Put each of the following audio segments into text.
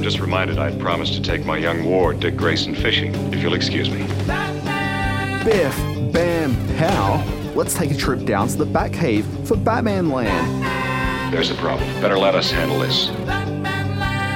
I'm just reminded I'd promised to take my young ward, Dick Grayson, fishing, if you'll excuse me. Biff, bam, pow. Let's take a trip down to the Batcave for Batman Land. There's a problem. Better let us handle this.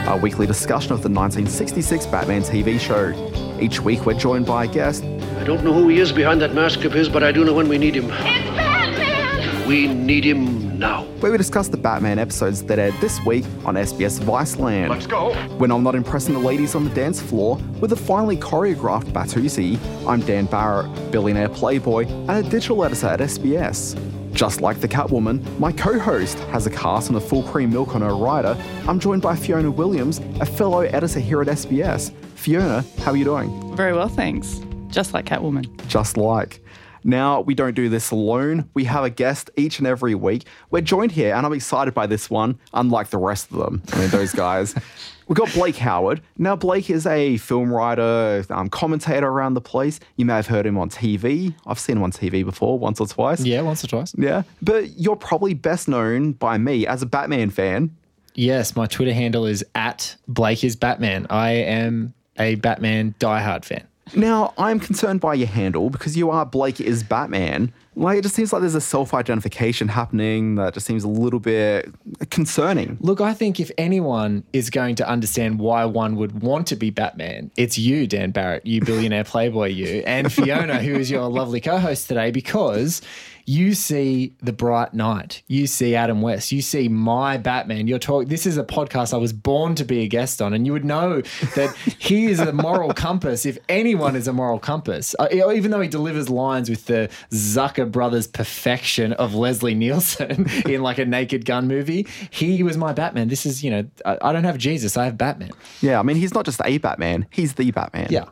Our weekly discussion of the 1966 Batman TV show. Each week we're joined by a guest. I don't know who he is behind that mask of his, but I do know when we need him. It's Batman! We need him now. Where we discuss the Batman episodes that aired this week on SBS Viceland. Let's go. When I'm not impressing the ladies on the dance floor with a finely choreographed Batusi, I'm Dan Barrett, billionaire playboy and a digital editor at SBS. Just like the Catwoman, my co-host has a cast and a full cream milk on her rider. I'm joined by Fiona Williams, a fellow editor here at SBS. Fiona, how are you doing? Very well, thanks. Just like Catwoman. just like. Now, we don't do this alone. We have a guest each and every week. We're joined here, and I'm excited by this one, unlike the rest of them. I mean, those guys. We've got Blake Howard. Now, Blake is a film writer, um, commentator around the place. You may have heard him on TV. I've seen him on TV before, once or twice. Yeah, once or twice. Yeah. But you're probably best known by me as a Batman fan. Yes, my Twitter handle is at Blake is Batman. I am a Batman diehard fan. Now, I'm concerned by your handle because you are Blake is Batman. Like, it just seems like there's a self identification happening that just seems a little bit concerning. Look, I think if anyone is going to understand why one would want to be Batman, it's you, Dan Barrett, you billionaire playboy, you, and Fiona, who is your lovely co host today, because you see the bright Knight. You see Adam West. You see my Batman. You're talking. This is a podcast I was born to be a guest on, and you would know that he is a moral compass. If anyone is a moral compass, uh, even though he delivers lines with the Zucker brothers perfection of Leslie Nielsen in like a Naked Gun movie, he was my Batman. This is you know I, I don't have Jesus. I have Batman. Yeah, I mean, he's not just a Batman, he's the Batman. Yeah,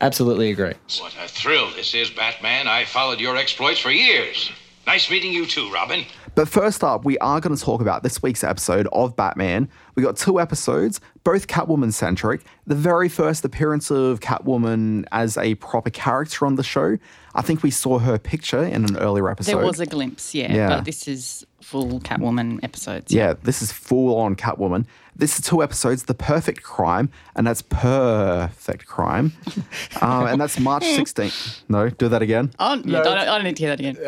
absolutely agree. What a thrill this is, Batman. I followed your exploits for years. Nice meeting you too, Robin. But first up, we are going to talk about this week's episode of Batman. We got two episodes, both Catwoman centric. The very first appearance of Catwoman as a proper character on the show. I think we saw her picture in an earlier episode. There was a glimpse, yeah, Yeah. but this is full Catwoman episodes. Yeah, this is full on Catwoman. This is two episodes, The Perfect Crime, and that's Perfect Crime. um, and that's March 16th. No, do that again. Oh, yeah, I, don't, I don't need to hear that again.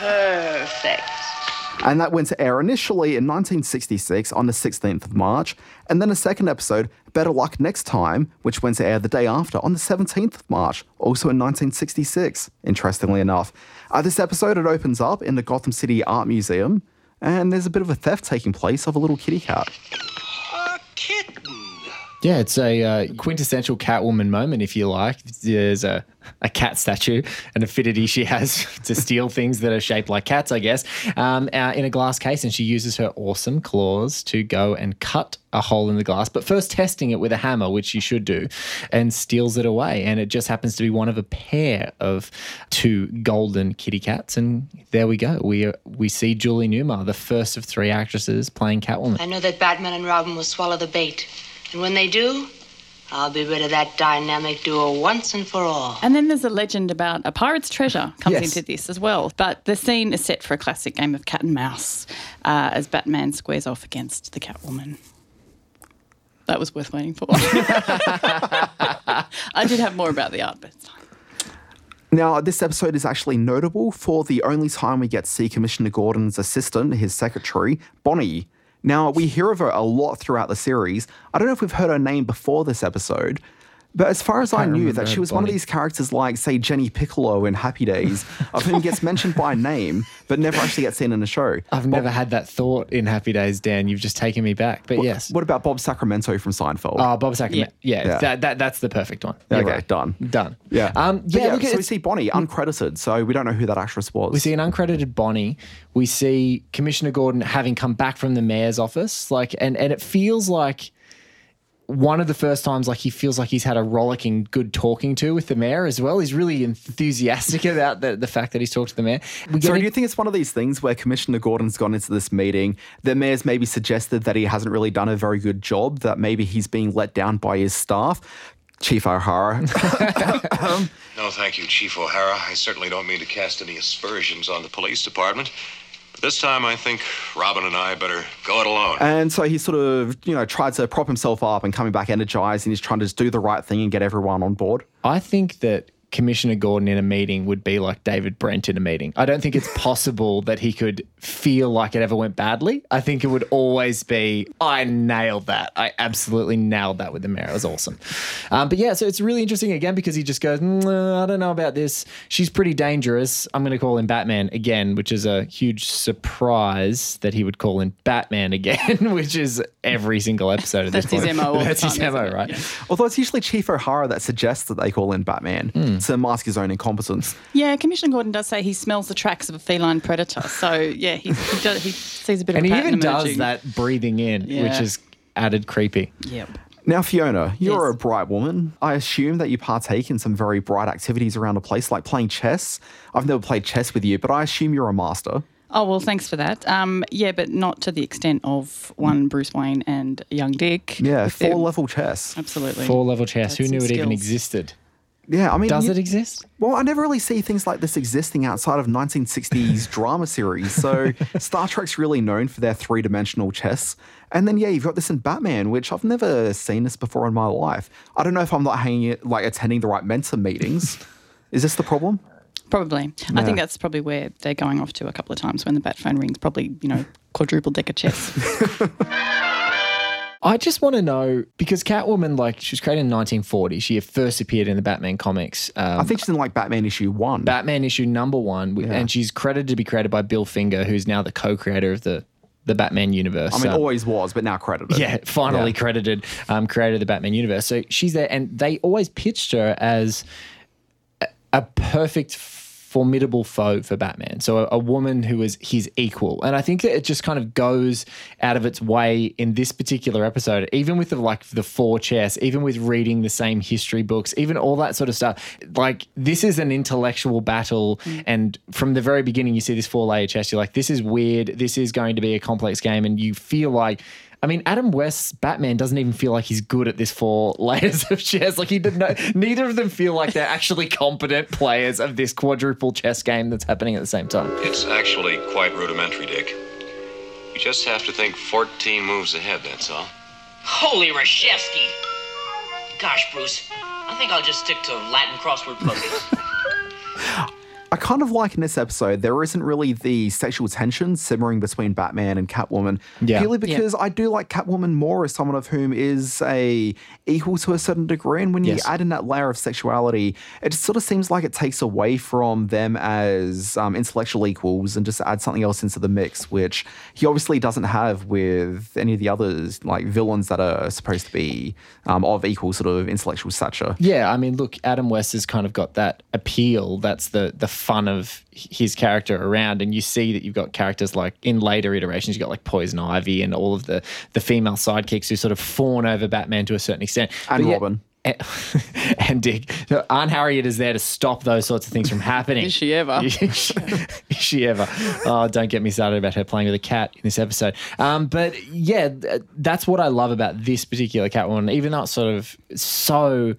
Perfect. And that went to air initially in 1966 on the 16th of March, and then a second episode, Better Luck Next Time, which went to air the day after on the 17th of March, also in 1966, interestingly enough. Uh, this episode, it opens up in the Gotham City Art Museum, and there's a bit of a theft taking place of a little kitty cat. A kitten. Yeah, it's a uh, quintessential Catwoman moment, if you like. There's a, a cat statue, an affinity she has to steal things that are shaped like cats, I guess, um, uh, in a glass case. And she uses her awesome claws to go and cut a hole in the glass, but first testing it with a hammer, which she should do, and steals it away. And it just happens to be one of a pair of two golden kitty cats. And there we go. We, uh, we see Julie Newmar, the first of three actresses playing Catwoman. I know that Batman and Robin will swallow the bait. And when they do, I'll be rid of that dynamic duo once and for all. and then there's a legend about a pirate's treasure comes Yes. into this as well. But the scene is set for a classic game of cat and mouse uh, as Batman squares off against the Catwoman. That was worth waiting for. I did have more about the art, but it's fine. Now, this episode is actually notable for the only time we get to see Commissioner Gordon's assistant, his secretary, Bonnie. Now, we hear of her a lot throughout the series. I don't know if we've heard her name before this episode, but as far as I Can't knew, that she was one of these characters like, say, Jenny Piccolo in Happy Days, of whom gets mentioned by name, but never actually gets seen in a show. I've never had that thought in Happy Days, Dan. You've just taken me back. But yes. What about Bob Sacamano from Seinfeld? Oh, Bob Sacamano. Yeah, Yeah. That, that, that's the perfect one. You're okay, right. done. Done. Yeah. Um, But yeah, look, so we see Bonnie uncredited, so we don't know who that actress was. we see an uncredited Bonnie. We see Commissioner Gordon having come back from the mayor's office. Like, and, and it feels like one of the first times like he feels like he's had a rollicking good talking to with the mayor as well. He's really enthusiastic about the, the fact that he's talked to the mayor. We get So, in- do you think it's one of these things where Commissioner Gordon's gone into this meeting? The mayor's maybe suggested that he hasn't really done a very good job, that maybe he's being let down by his staff. Chief O'Hara. Um, no, thank you, Chief O'Hara. I certainly don't mean to cast any aspersions on the police department. This time, I think Robin and I better go it alone. And so he sort of, you know, tried to prop himself up and coming back energized and he's trying to just do the right thing and get everyone on board. I think that Commissioner Gordon in a meeting would be like David Brent in a meeting. I don't think it's possible that he could feel like it ever went badly. I think it would always be, I nailed that. I absolutely nailed that with the mayor. It was awesome. Um, but yeah, so it's really interesting again because he just goes, "Mm, I don't know about this. She's pretty dangerous. I'm going to call him Batman again, which is a huge surprise that he would call him Batman again, which is every single episode of this That's his point. MO all the That's his time, MO, right? Yeah. Although it's usually Chief O'Hara that suggests that they call in Batman to mask his own incompetence. Yeah, Commissioner Gordon does say he smells the tracks of a feline predator. So yeah, he he, does, he sees a bit And of he a pattern even does that breathing in, which is added creepy. Yep. Now, Fiona, you're Yes. a bright woman. I assume that you partake in some very bright activities around a place, like playing chess. I've never played chess with you, but I assume you're a master. Oh well, thanks for that. Um, yeah, but not to the extent of one Bruce Wayne and young Dick. Yeah, four level chess. Absolutely. Four level chess. Who knew some it even existed? Yeah, I mean, Does you- it exist? Well, I never really see things like this existing outside of 1960s drama series. So Star Trek's really known for their three dimensional chess. And then, yeah, you've got this in Batman, which I've never seen this before in my life. I don't know if I'm not hanging it, like attending the right mentor meetings. Is this the problem? Probably. I think that's probably where they're going off to a couple of times when the bat phone rings. Probably, you know, quadruple decker chess. I just want to know because Catwoman, like, she was created in 1940. She first appeared in the Batman comics. Um, I think she's in like Batman issue one. Batman issue number one, Yeah. and she's credited to be created by Bill Finger, who's now the co-creator of the the Batman universe. I mean, Um, always was, but now credited. Yeah, finally Yeah. credited, um, creator of the Batman universe. So she's there, and they always pitched her as a, a perfect, formidable foe for Batman. So a, a woman who is his equal, and I think that it just kind of goes out of its way in this particular episode, even with the like the four chess, even with reading the same history books, even all that sort of stuff. Like this is an intellectual battle, mm. and from the very beginning, you see this four layer chess. You're like, this is weird. This is going to be a complex game, and you feel like. I mean, Adam West's Batman doesn't even feel like he's good at this four layers of chess. Like he did no, neither of them feel like they're actually competent players of this quadruple chess game that's happening at the same time. It's actually quite rudimentary, Dick. You just have to think 14 moves ahead, that's all. Holy Reshevsky! Gosh, Bruce, I think I'll just stick to Latin crossword puzzles. I kind of like in this episode, there isn't really the sexual tension simmering between Batman and Catwoman. Yeah. Purely because I do like Catwoman more as someone of whom is a equal to a certain degree. And when you add in that layer of sexuality, it just sort of seems like it takes away from them as um, intellectual equals and just adds something else into the mix, which he obviously doesn't have with any of the others, like villains that are supposed to be um, of equal sort of intellectual stature. Yeah, I mean, look, Adam West has kind of got that appeal. That's the the fun of his character around, and you see that you've got characters like in later iterations, you've got like Poison Ivy and all of the the female sidekicks who sort of fawn over Batman to a certain extent. And But Robin. and, and Dick. So Aunt Harriet is there to stop those sorts of things from happening. Is she ever? is, she, is she ever? Oh, don't get me started about her playing with a cat in this episode. Um, but yeah, that's what I love about this particular Catwoman. Even though it's sort of so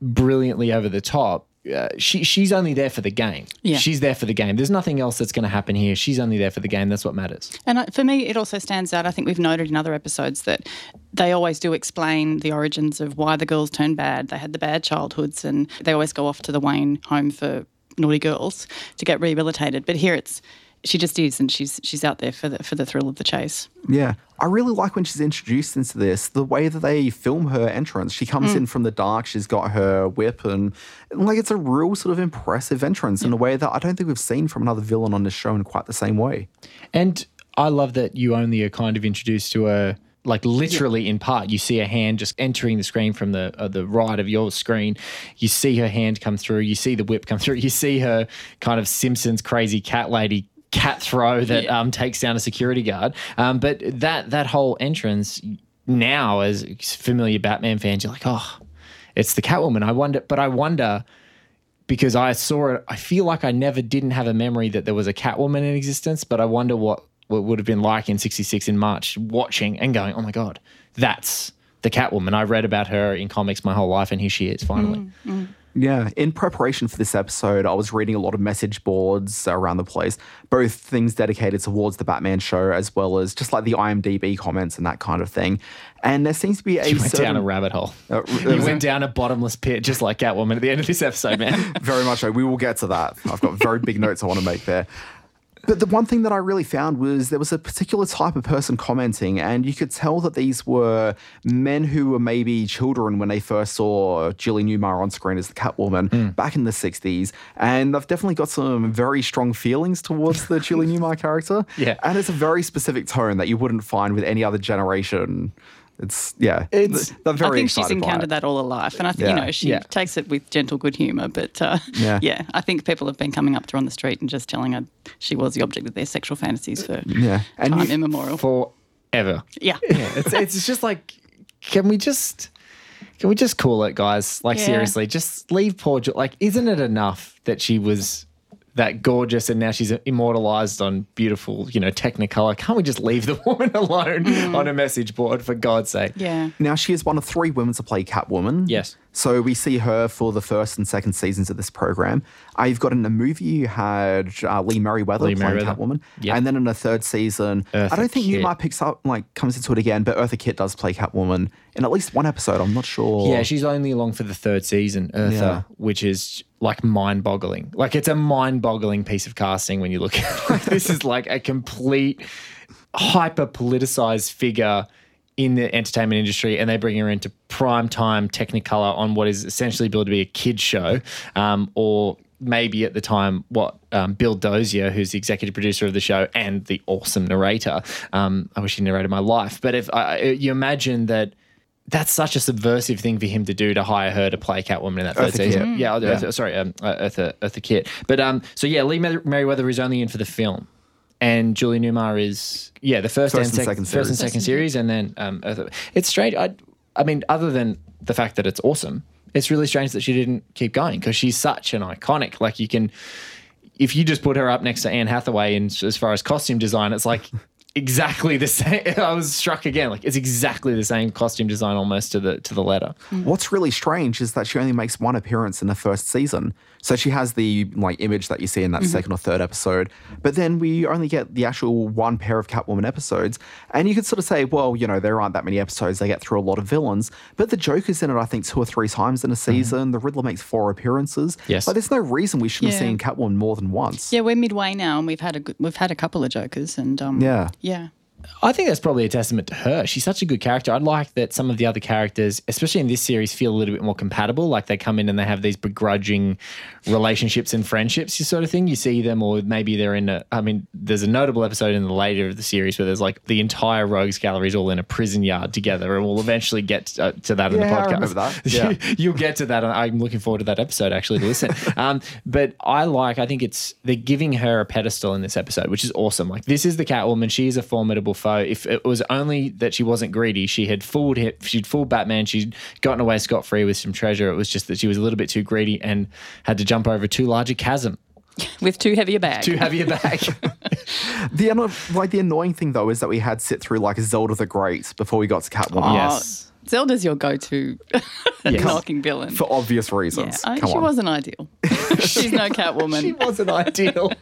brilliantly over the top. Uh, she she's only there for the game. Yeah. She's there for the game. There's nothing else that's going to happen here. She's only there for the game. That's what matters. And for me, it also stands out. I think we've noted in other episodes that they always do explain the origins of why the girls turned bad. They had the bad childhoods, and they always go off to the Wayne home for naughty girls to get rehabilitated. But here, it's she just is, and she's she's out there for the for the thrill of the chase. Yeah. I really like when she's introduced into this, the way that they film her entrance. She comes in from the dark, she's got her whip, and, and, like it's a real sort of impressive entrance in a way that I don't think we've seen from another villain on this show in quite the same way. And I love that you only are kind of introduced to her, like literally in part. You see a hand just entering the screen from the uh, the right of your screen. You see her hand come through. You see the whip come through. You see her kind of Simpsons crazy cat lady cat throw that um, takes down a security guard. Um, but that that whole entrance now, as familiar Batman fans, you're like, oh, it's the Catwoman. I wonder, but I wonder because I saw it. I feel like I never didn't have a memory that there was a Catwoman in existence, but I wonder what what would have been like in '66 in March, watching and going, "Oh my god, that's the Catwoman." I read about her in comics my whole life, and here she is finally. Yeah, in preparation for this episode, I was reading a lot of message boards around the place, both things dedicated towards the Batman show as well as just like the IMDb comments and that kind of thing. And there seems to be a You went certain, down a rabbit hole. Uh, you went down a bottomless pit, just like Catwoman at the end of this episode, man. Very much so. We will get to that. I've got very big notes I want to make there. But the one thing that I really found was there was a particular type of person commenting, and you could tell that these were men who were maybe children when they first saw Julie Newmar on screen as the Catwoman hmm. back in the 60s. And they've definitely got some very strong feelings towards the Julie Newmar character. Yeah. And it's a very specific tone that you wouldn't find with any other generation. It's, yeah. It's- they're very I think she's excited by it. encountered that all her life, and I think Yeah. you know she Yeah. takes it with gentle good humour. But uh, Yeah. yeah. I think people have been coming up to her on the street and just telling her she was the object of their sexual fantasies for Yeah. And time you- immemorial. Forever. yeah. Yeah, it's, it's just like, can we just. Can we just call it, guys? Like Yeah. seriously, just leave poor. Ju- like, isn't it enough that she was that gorgeous and now she's immortalized on beautiful, you know, Technicolor? Can't we just leave the woman alone on a mm. message board for God's sake? Yeah. Now, she is one of three women to play Catwoman. Yes. So we see her for the first and second seasons of this program. Uh, you've got in the movie, you had uh, Lee Meriwether Lee playing Meriwether. Catwoman. Yep. And then in the third season, I don't think Kitt. Newmar picks up, like, comes into it again, but Eartha Kitt does play Catwoman in at least one episode. I'm not sure. Yeah, she's only along for the third season, Eartha, Yeah. which is like mind boggling. Like it's a mind boggling piece of casting when you look at it. Like, this is like a complete hyper politicized figure in the entertainment industry and they bring her into prime time technicolor on what is essentially billed to be a kid show um, or maybe at the time what um, bill dozier who's the executive producer of the show and the awesome narrator um, i wish he narrated my life but if uh, you imagine that that's such a subversive thing for him to do to hire her to play Catwoman in that third Eartha season. Kitt. Yeah, Yeah. Eartha- sorry, um, uh, Eartha, Eartha Kitt. But um, so yeah, Lee Mer- Meriwether is only in for the film, and Julie Newmar is yeah the first, First and, and sec- second first and second series, and then um, Eartha. It's strange. I, I mean, other than the fact that it's awesome, it's really strange that she didn't keep going because she's such an iconic. Like you can, if you just put her up next to Anne Hathaway in as far as costume design, it's like. Exactly the same. I was struck again. Like it's exactly the same costume design almost to the to the letter. Mm. What's really strange is that she only makes one appearance in the first season. So she has the like image that you see in that mm-hmm. second or third episode, but then we only get the actual one pair of Catwoman episodes. And you could sort of say, well, you know, there aren't that many episodes. They get through a lot of villains, but the Joker's in it, I think, two or three times in a mm-hmm. season. The Riddler makes four appearances. Yes. like there's no reason we shouldn't have seen Catwoman more than once. Yeah, we're midway now, and we've had a good, we've had a couple of jokers, and um, Yeah. Yeah, I think that's probably a testament to her. She's such a good character. I'd like that some of the other characters, especially in this series, feel a little bit more compatible. Like they come in and they have these begrudging relationships and friendships, you sort of thing. You see them, or maybe they're in a. I mean, there's a notable episode in the later of the series where there's like the entire Rogues Gallery is all in a prison yard together, and we'll eventually get uh, to that in the Yeah, I podcast. remember that. Yeah. You'll get to that. I'm looking forward to that episode actually to listen. um, but I like. I think it's they're giving her a pedestal in this episode, which is awesome. Like this is the Catwoman. She is a formidable foe. If it was only that she wasn't greedy, she had fooled him. She'd fooled Batman. She'd gotten away scot free with some treasure. It was just that she was a little bit too greedy and had to jump over too large a chasm, with too heavy a bag. too heavy a bag. The like the annoying thing though is that we had sit through like Zelda the Great before we got to Catwoman. Oh, yes. Zelda's your go-to knocking villain. For obvious yeah, reasons. I, Come she on. wasn't ideal. She's no Catwoman. She wasn't ideal.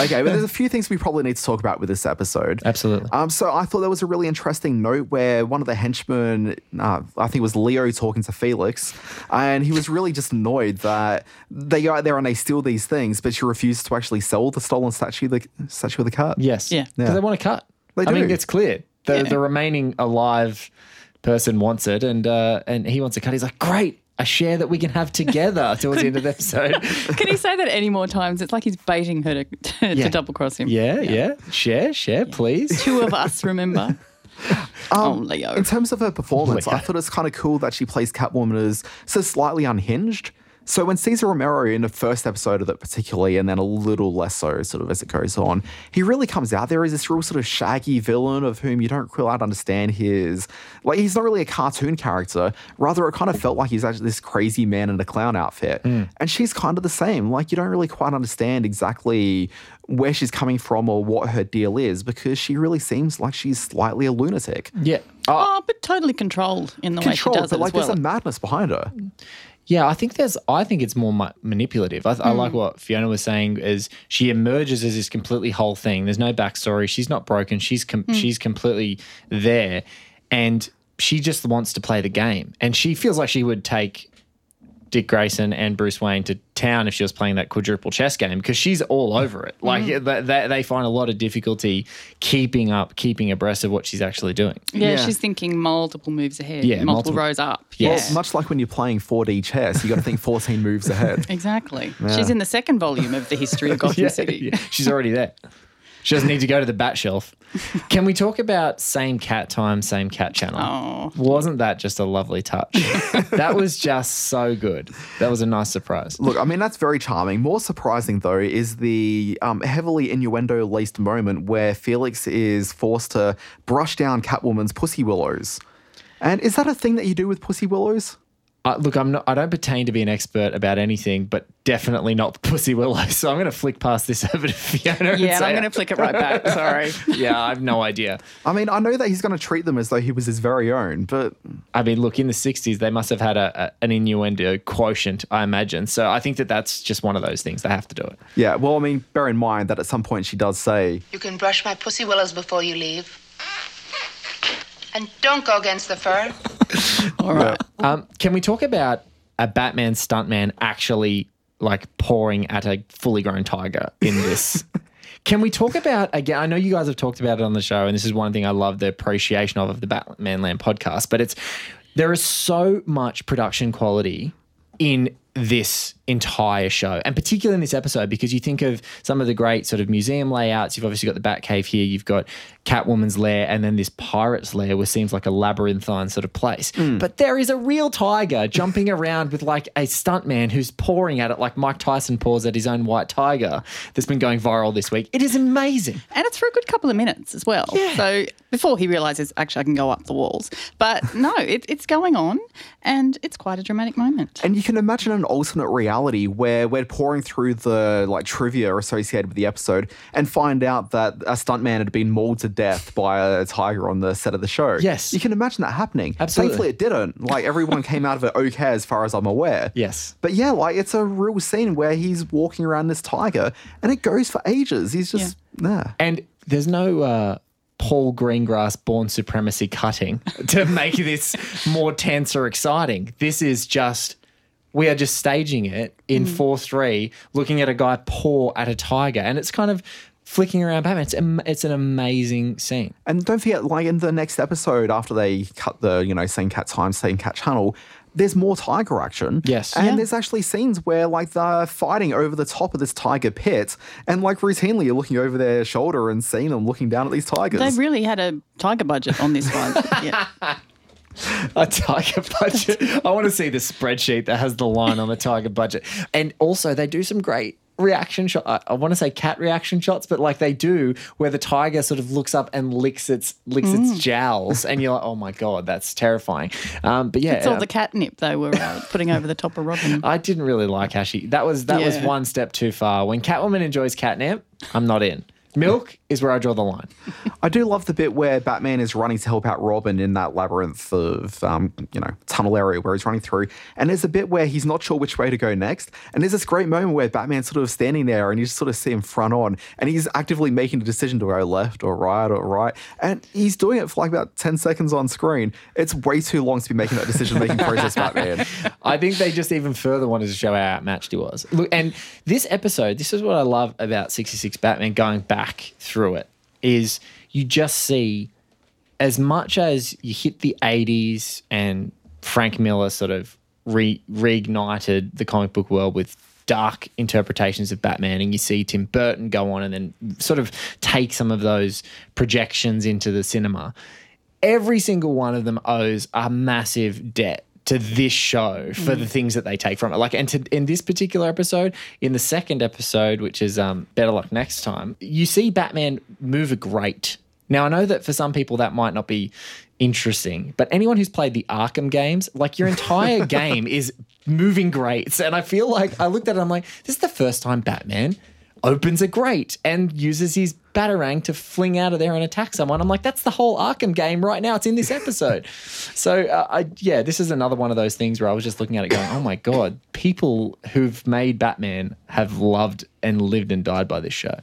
Okay, but there's a few things we probably need to talk about with this episode. Absolutely. Um, so I thought there was a really interesting note where one of the henchmen, uh, I think it was Leo, talking to Felix, and he was really just annoyed that they go out there and they steal these things, but she refuses to actually sell the stolen statue, the statue of the cut. Yes. Yeah. Because Yeah. they want a cut. They do. I mean, it's clear. The Yeah. the remaining alive person wants it and uh, and he wants a cut. He's like, Great, a share that we can have together towards the end of the episode. Can he say that any more times? It's like he's baiting her to, to, Yeah. double cross him. Yeah, yeah. Share, share, please. Two of us, remember? Um, oh, Leo. In terms of her performance, I Leo. thought it's kind of cool that she plays Catwoman as so slightly unhinged. So when Cesar Romero in the first episode of it particularly, and then a little less so sort of as it goes on, he really comes out there as this real sort of shaggy villain of whom you don't quite understand his like he's not really a cartoon character. Rather, it kind of felt like he's actually this crazy man in a clown outfit. Hmm. And she's kind of the same. Like you don't really quite understand exactly where she's coming from or what her deal is because she really seems like she's slightly a lunatic. Yeah. Oh, but totally controlled in the way she Control, does but it like as well. there's a madness behind her. Yeah, I think there's. I think it's more ma- manipulative. I, I like hmm. what Fiona was saying. Is she emerges as this completely whole thing? There's no backstory. She's not broken. She's com- hmm. she's completely there, and she just wants to play the game. And she feels like she would take Dick Grayson and Bruce Wayne to town if she was playing that quadruple chess game because she's all over it. Like mm-hmm. they, they, they find a lot of difficulty keeping up, keeping abreast of what she's actually doing. Yeah, Yeah. she's thinking multiple moves ahead, Yeah, multiple, multiple- rows up. Yes. Yeah. Much like when you're playing 4D chess, you got to think 14 moves ahead. Exactly. She's in the second volume of the history of Gotham Yeah, City. yeah. She's already there. She doesn't need to go to the bat shelf. Can we talk about same cat time, same cat channel? Oh. Wasn't that just a lovely touch? that was just so good. That was a nice surprise. Look, I mean, that's very charming. More surprising, though, is the um, heavily innuendo laced moment where Felix is forced to brush down Catwoman's pussy willows. And is that a thing that you do with pussy willows? Uh, look, I'm not. I don't pertain to be an expert about anything, but definitely not Pussy Willow. So I'm going to flick past this over to Fiona. Yeah, and say- I'm going to flick it right back. Sorry. yeah, I have no idea. I mean, I know that he's going to treat them as though he was his very own, but I mean, look, in the 60s, they must have had a, a, an innuendo quotient, I imagine. So I think that that's just one of those things. They have to do it. yeah, well, I mean, bear in mind that at some point she does say, You can brush my pussy willows before you leave. And don't go against the fur. All right. Um, can we talk about a Batman stuntman actually like pouring at a fully grown tiger in this? Can we talk about again? I know you guys have talked about it on the show, and this is one thing I love the appreciation of of the Batman Land podcast. But it's there is so much production quality in this entire show, and particularly in this episode, because you think of some of the great sort of museum layouts. You've obviously got the Batcave here. You've got Catwoman's lair, and then this pirate's lair, which seems like a labyrinthine sort of place. Hmm. But there is a real tiger jumping around with like a stuntman who's pouring at it, like Mike Tyson pours at his own white tiger. That's been going viral this week. It is amazing. And it's for a good couple of minutes as well. Yeah. So before he realizes, actually, I can go up the walls. But no, it, it's going on and it's quite a dramatic moment. And you can imagine an alternate reality where we're pouring through the like trivia associated with the episode and find out that a stuntman had been mauled to death by a tiger on the set of the show. Yes. You can imagine that happening. Absolutely. Thankfully it didn't. Like everyone came out of it okay as far as I'm aware. Yes. But yeah, like it's a real scene where he's walking around this tiger and it goes for ages. He's just yeah. And there's no uh, Paul Greengrass Bourne Supremacy cutting to make this more tense or exciting. This is just. We are just staging it in mm. 4 3, looking at a guy paw at a tiger, and it's kind of flicking around Batman. It's, it's an amazing scene. And don't forget, like in the next episode, after they cut the, you know, same cat time, same cat channel, there's more tiger action. Yes. And Yeah. there's actually scenes where like they're fighting over the top of this tiger pit. And like routinely you're looking over their shoulder and seeing them looking down at these tigers. They really had a tiger budget on this one. yeah. A tiger budget. I want to see the spreadsheet that has the line on the tiger budget. And also, they do some great reaction shot. I, I want to say cat reaction shots, but like they do, where the tiger sort of looks up and licks its licks its jowls, and you're like, oh my god, that's terrifying. Um, but yeah, It's all um, the catnip they were uh, putting over the top of Robin. I didn't really like how she. That was that was one step too far. When Catwoman enjoys catnip, I'm not in. Milk is where I draw the line. I do love the bit where Batman is running to help out Robin in that labyrinth of, um, you know, tunnel area where he's running through. And there's a bit where he's not sure which way to go next. And there's this great moment where Batman's sort of standing there and you just sort of see him front on and he's actively making a decision to go left or right or right. And he's doing it for like about 10 seconds on screen. It's way too long to be making that decision making process, Batman. I think they just even further wanted to show how outmatched he was. Look, and this episode, this is what I love about 66 Batman going back through it, is you just see as much as you hit the 80s and Frank Miller sort of re- reignited the comic book world with dark interpretations of Batman, and you see Tim Burton go on and then sort of take some of those projections into the cinema every single one of them owes a massive debt to this show for the things that they take from it. Like, and to, in this particular episode, in the second episode, which is um, Better Luck Next Time, you see Batman move a grate. Now, I know that for some people that might not be interesting, but anyone who's played the Arkham games, like your entire game is moving grates. And I feel like I looked at it, I'm like, this is the first time Batman opens a grate and uses his batarang to fling out of there and attack someone. I'm like, that's the whole Arkham game right now. It's in this episode. so, uh, I, yeah, this is another one of those things where I was just looking at it going, oh my God, people who've made Batman have loved and lived and died by this show.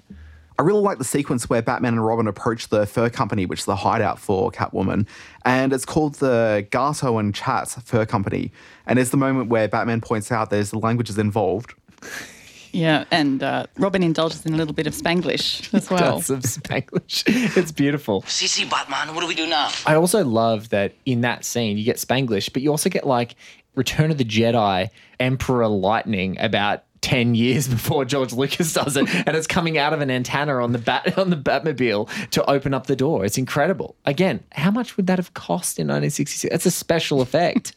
I really like the sequence where Batman and Robin approach the fur company, which is the hideout for Catwoman, and it's called the Gato and Chat Fur Company. And it's the moment where Batman points out there's the languages involved. Yeah, and uh, Robin indulges in a little bit of Spanglish as well. Does some Spanglish. It's beautiful. CC Batman, what do we do now? I also love that in that scene you get Spanglish, but you also get like Return of the Jedi, Emperor Lightning about 10 years before George Lucas does it and it's coming out of an antenna on the bat on the Batmobile to open up the door. It's incredible. Again, how much would that have cost in 1966? That's a special effect.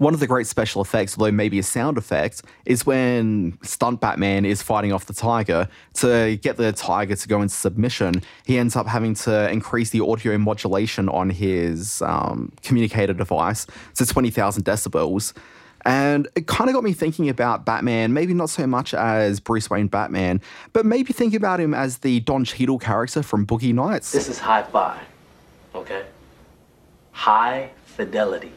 One of the great special effects, although maybe a sound effect, is when Stunt Batman is fighting off the tiger. To get the tiger to go into submission, he ends up having to increase the audio modulation on his um, communicator device to 20,000 decibels. And it kind of got me thinking about Batman, maybe not so much as Bruce Wayne Batman, but maybe think about him as the Don Cheadle character from Boogie Nights. This is high fi, okay? High fidelity.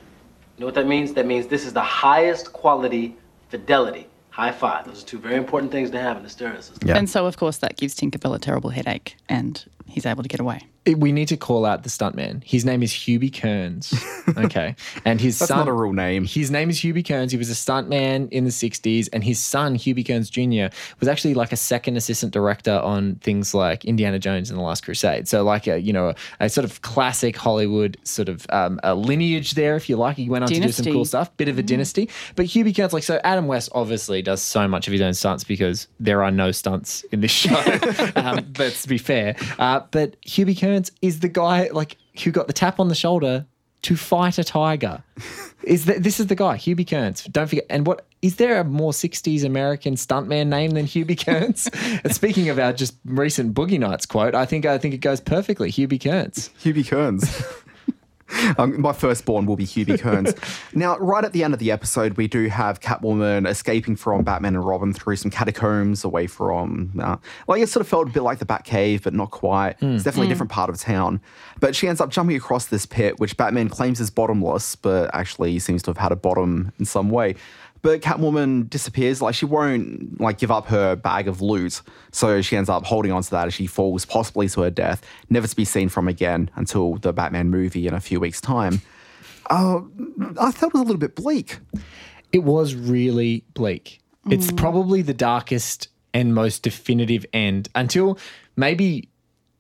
You know what that means? That means this is the highest quality fidelity. High five. Those are two very important things to have in the stereo system. Yeah. And so, of course, that gives Tinkerbell a terrible headache, and he's able to get away. It- we need to call out the stuntman. His name is Hubie Kearns. Okay. And his That's son not a real name. His name is Hubie Kearns. He was a stuntman in the 60s, and his son, Hubie Kearns Jr., was actually like a second assistant director on things like Indiana Jones and the Last Crusade. So, like a, you know, a, a sort of classic Hollywood sort of um, a lineage there, if you like. He went on to do some cool stuff, bit of a dynasty. But Hubie Kearns, like, so Adam West obviously does so much of his own stunts because there are no stunts in this show. um, let's be fair. Uh, but Hubie Kearns is the guy, like, who got the tap on the shoulder to fight a tiger. Is that this is the guy, Hubie Kearns? Don't forget. And what is there a more '60s American stuntman name than Hubie Kearns? and speaking of our just recent Boogie Nights quote, I think I think it goes perfectly. Hubie Kearns. Hubie Kearns. Um, my firstborn will be Hubie Kearns. now, right at the end of the episode, we do have Catwoman escaping from Batman and Robin through some catacombs away from. Uh, like, it sort of felt a bit like the Batcave, but not quite. It's definitely a different part of town. But she ends up jumping across this pit, which Batman claims is bottomless, but actually seems to have had a bottom in some way. But Catwoman disappears. Like she won't like give up her bag of loot, so she ends up holding on to that as she falls possibly to her death, never to be seen from again until the Batman movie in a few weeks' time. Uh, I thought it was a little bit bleak. It was really bleak. It's probably the darkest and most definitive end until maybe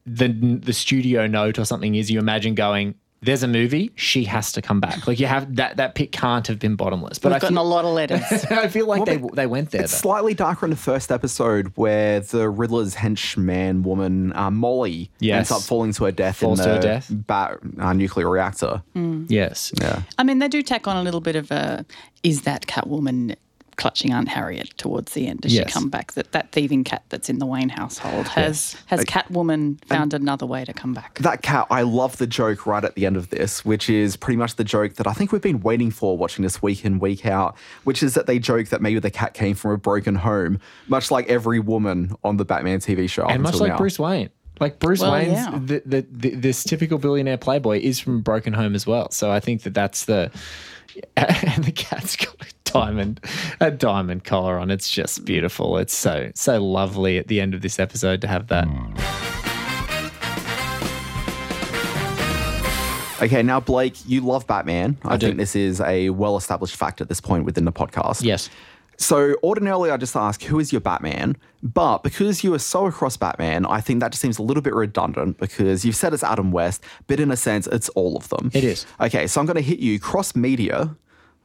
the the studio note or something is you imagine going. There's a movie. She has to come back. Like you have that. That pit can't have been bottomless. But We've I gotten feel, a lot of letters. I feel like they they went there. It's though. slightly darker in the first episode where the Riddler's henchman woman, uh, Molly, Yes. ends up falling to her death Falls in to the her death. Bat, uh, nuclear reactor. yes. Yeah. I mean, they do tack on a little bit of a is that Catwoman clutching Aunt Harriet towards the end? Does Yes. she come back? That that thieving cat that's in the Wayne household has has Catwoman found another way to come back? That cat, I love the joke right at the end of this, which is pretty much the joke that I think we've been waiting for watching this week in, week out, which is that they joke that maybe the cat came from a broken home, much like every woman on the Batman TV show. and much like now. Bruce Wayne. Like Bruce Well, Wayne's, yeah. the, the, the, this typical billionaire playboy is from a broken home as well. So I think that that's the. And the cat's got a diamond, a diamond collar on. It's just beautiful. It's so so lovely at the end of this episode to have that. Okay, now Blake, you love Batman. I, do. think this is a well-established fact at this point within the podcast. Yes. So ordinarily, I just ask, who is your Batman? But because you are so across Batman, I think that just seems a little bit redundant because you've said it's Adam West, but in a sense, it's all of them. It is. Okay, so I'm going to hit you cross media.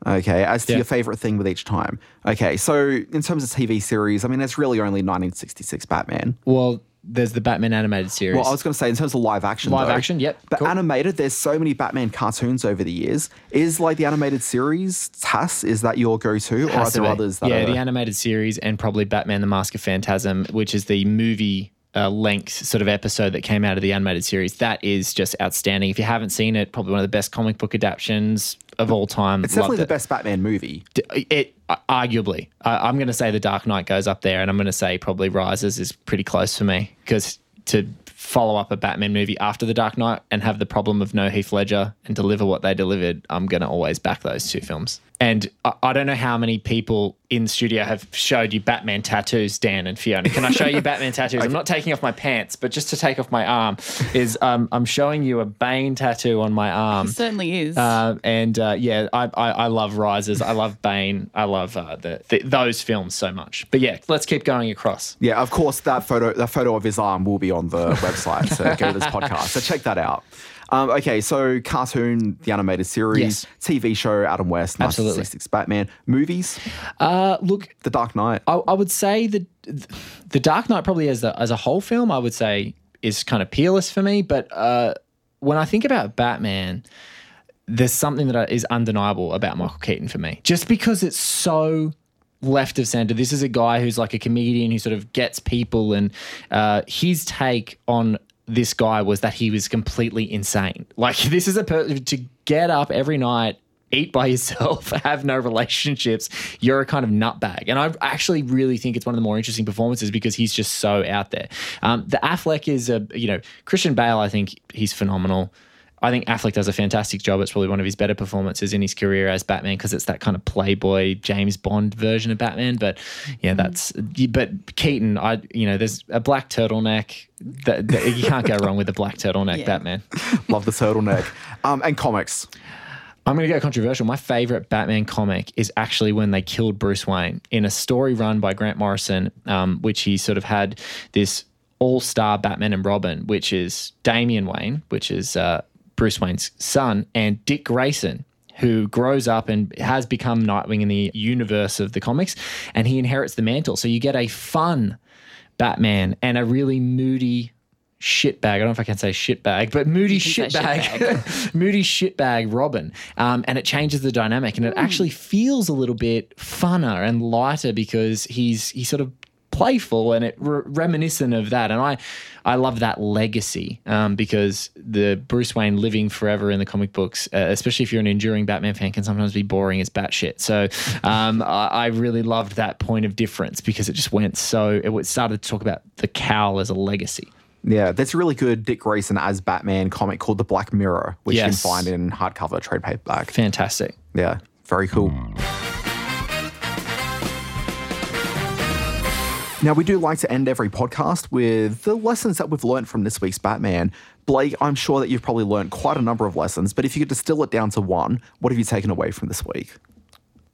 Okay, as to Yeah. your favorite thing with each time. Okay, so in terms of TV series, I mean, it's really only 1966 Batman. Well, there's the Batman animated series. Well, I was going to say in terms of live action, Live though, action, yep, But cool. animated, there's so many Batman cartoons over the years. Is like the animated series TAS? Is that your go-to, or are there be. others that yeah, are? the animated series and probably Batman: The Mask of Phantasm, which is the movie uh, length sort of episode that came out of the animated series. That is just outstanding. If you haven't seen it, probably one of the best comic book adaptations of all time. it's definitely Loved the it. best Batman movie. D- It uh, arguably, I, I'm going to say The Dark Knight goes up there, and I'm going to say probably Rises is pretty close for me because to follow up a Batman movie after The Dark Knight and have the problem of no Heath Ledger and deliver what they delivered, I'm going to always back those two films. And I, I don't know how many people in the studio have showed you Batman tattoos, Dan and Fiona. Can I show you Batman tattoos? I'm not taking off my pants, but just to take off my arm is um, I'm showing you a Bane tattoo on my arm. It certainly is. Uh, and uh, yeah, I, I, I love Rises. I love Bane. I love uh, the, the, those films so much. But yeah, let's keep going across. Yeah, of course, that photo, that photo of his arm will be on the website. So go to this podcast. So check that out. Um, okay, so cartoon, the animated series, Yes. TV show, Adam West, Absolutely. 1966 Batman, movies, Uh, look, The Dark Knight. I, I would say the the Dark Knight probably as a, as a whole film, I would say is kind of peerless for me. But uh, when I think about Batman, there's something that is undeniable about Michael Keaton for me, just because it's so left of center. This is a guy who's like a comedian who sort of gets people, and uh, his take on this guy was that he was completely insane. Like this is a person to get up every night eat by yourself, have no relationships, you're a kind of nutbag. And I actually really think it's one of the more interesting performances because he's just so out there. Um, the Affleck is a, you know, Christian Bale, I think he's phenomenal. I think Affleck does a fantastic job. It's probably one of his better performances in his career as Batman because it's that kind of playboy James Bond version of Batman. But yeah, that's but Keaton. I you know, there's a black turtleneck. That, that- you can't go wrong with a black turtleneck Yeah. Batman. Love the turtleneck. Um, and comics. I'm going to get controversial. My favorite Batman comic is actually when they killed Bruce Wayne in a story run by Grant Morrison, um, which he sort of had this all star Batman and Robin, which is Damian Wayne, which is uh, Bruce Wayne's son, and Dick Grayson. Who grows up and has become Nightwing in the universe of the comics, and he inherits the mantle. So you get a fun Batman and a really moody shitbag. I don't know if I can say shitbag, but moody shitbag. moody shitbag Robin. Um, and it changes the dynamic and it actually feels a little bit funner and lighter because he's he's sort of playful and it re- reminiscent of that and I I love that legacy um, because the Bruce Wayne living forever in the comic books uh, especially if you're an enduring Batman fan can sometimes be boring as batshit so um, I, I really loved that point of difference because it just went so it started to talk about the cowl as a legacy Yeah, that's a really good Dick Grayson as Batman comic called The Black Mirror, which Yes. you can find in hardcover trade paperback. fantastic Yeah, very cool. Now, we do like to end every podcast with the lessons that we've learned from this week's Batman. Blake, I'm sure that you've probably learned quite a number of lessons, but if you could distill it down to one, what have you taken away from this week?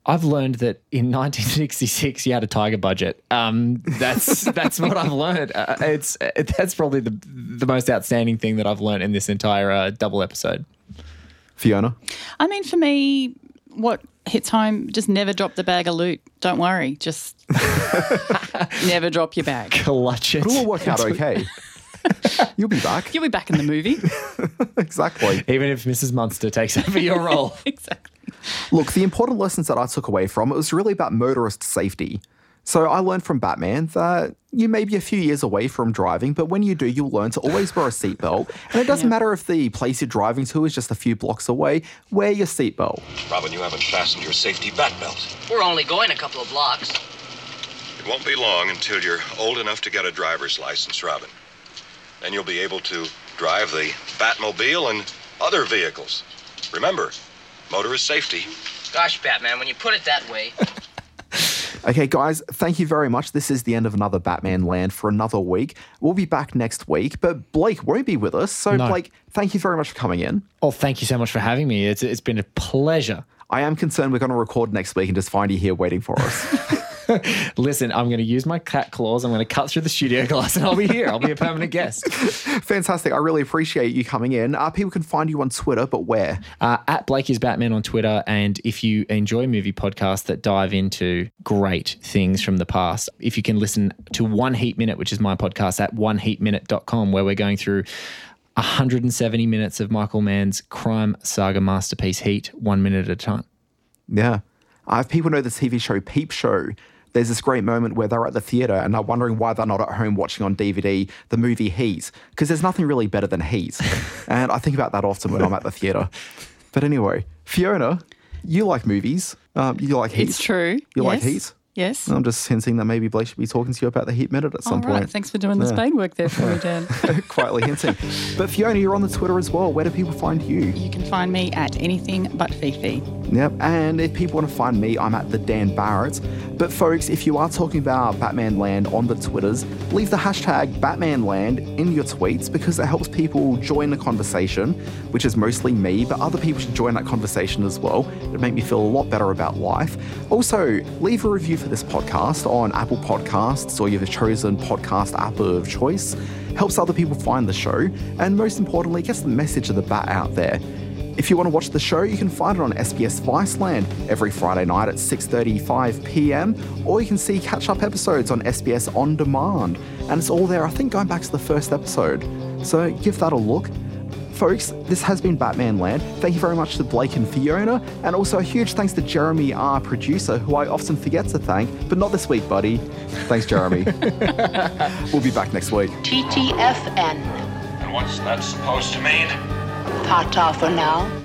I've learned that in 1966 you had a tiger budget. Um, that's that's what I've learned. Uh, it's that's probably the the most outstanding thing that I've learned in this entire uh, double episode. Fiona? I mean, for me, what hits home, just never drop the bag of loot. Don't worry. Just never drop your bag. Clutch it. It'll work out okay. You'll be back. You'll be back in the movie. exactly. Even if Mrs. Munster takes over your role. exactly. Look, the important lessons that I took away from it was really about motorist safety. So I learned from Batman that you may be a few years away from driving, but when you do, you'll learn to always wear a seatbelt. And it doesn't matter if the place you're driving to is just a few blocks away, wear your seatbelt. Robin, you haven't fastened your safety bat belt. We're only going a couple of blocks. It won't be long until you're old enough to get a driver's license, Robin. Then you'll be able to drive the Batmobile and other vehicles. Remember, motorist safety. Gosh, Batman, when you put it that way. Okay, guys, thank you very much. This is the end of another Batman Land for another week. We'll be back next week, but Blake won't be with us. So, No. Blake, thank you very much for coming in. Oh, thank you so much for having me. It's it's been a pleasure. I am concerned we're going to record next week and just find you here waiting for us. Listen, I'm going to use my cat claws. I'm going to cut through the studio glass, and I'll be here. I'll be a permanent guest. Fantastic. I really appreciate you coming in. Uh, people can find you on Twitter, but where? Uh, at Blake is Batman on Twitter. And if you enjoy movie podcasts that dive into great things from the past, if you can listen to One Heat Minute, which is my podcast at oneheatminute.com, where we're going through 170 minutes of Michael Mann's crime saga masterpiece Heat, one minute at a time. Yeah. Uh, if people know the TV show Peep Show, there's this great moment where they're at the theater and they're wondering why they're not at home watching on DVD the movie Heat, because there's nothing really better than Heat. and I think about that often when I'm at the theater. But anyway, Fiona, you like movies. Um, you like Heat. It's true. You like yes. Heat? Yes. I'm just hinting that maybe Blake should be talking to you about the heat method at some All right. point. Thanks for doing the Yeah. spade work there for me, Dan. Quietly hinting. But Fiona, you're on the Twitter as well. Where do people find you? You can find me at anything but Fifi. Yep. And if people want to find me, I'm at the Dan Barrett. But folks, if you are talking about Batman Land on the Twitters, leave the hashtag Batman Land in your tweets because it helps people join the conversation, which is mostly me, but other people should join that conversation as well. It'd make me feel a lot better about life. Also, leave a review for this podcast on Apple Podcasts or your chosen podcast app of choice. Helps other people find the show, and most importantly, gets the message of the bat out there. If you want to watch the show, you can find it on SBS Viceland every Friday night at 6:35 p.m. or you can see catch-up episodes on SBS On Demand, and it's all there. I think going back to the first episode, so give that a look. Folks, this has been Batman Land. Thank you very much to Blake and Fiona, and also a huge thanks to Jeremy, our producer, who I often forget to thank, but not this week, buddy. Thanks, Jeremy. we'll be back next week. TTFN. And what's that supposed to mean? Ta ta for now.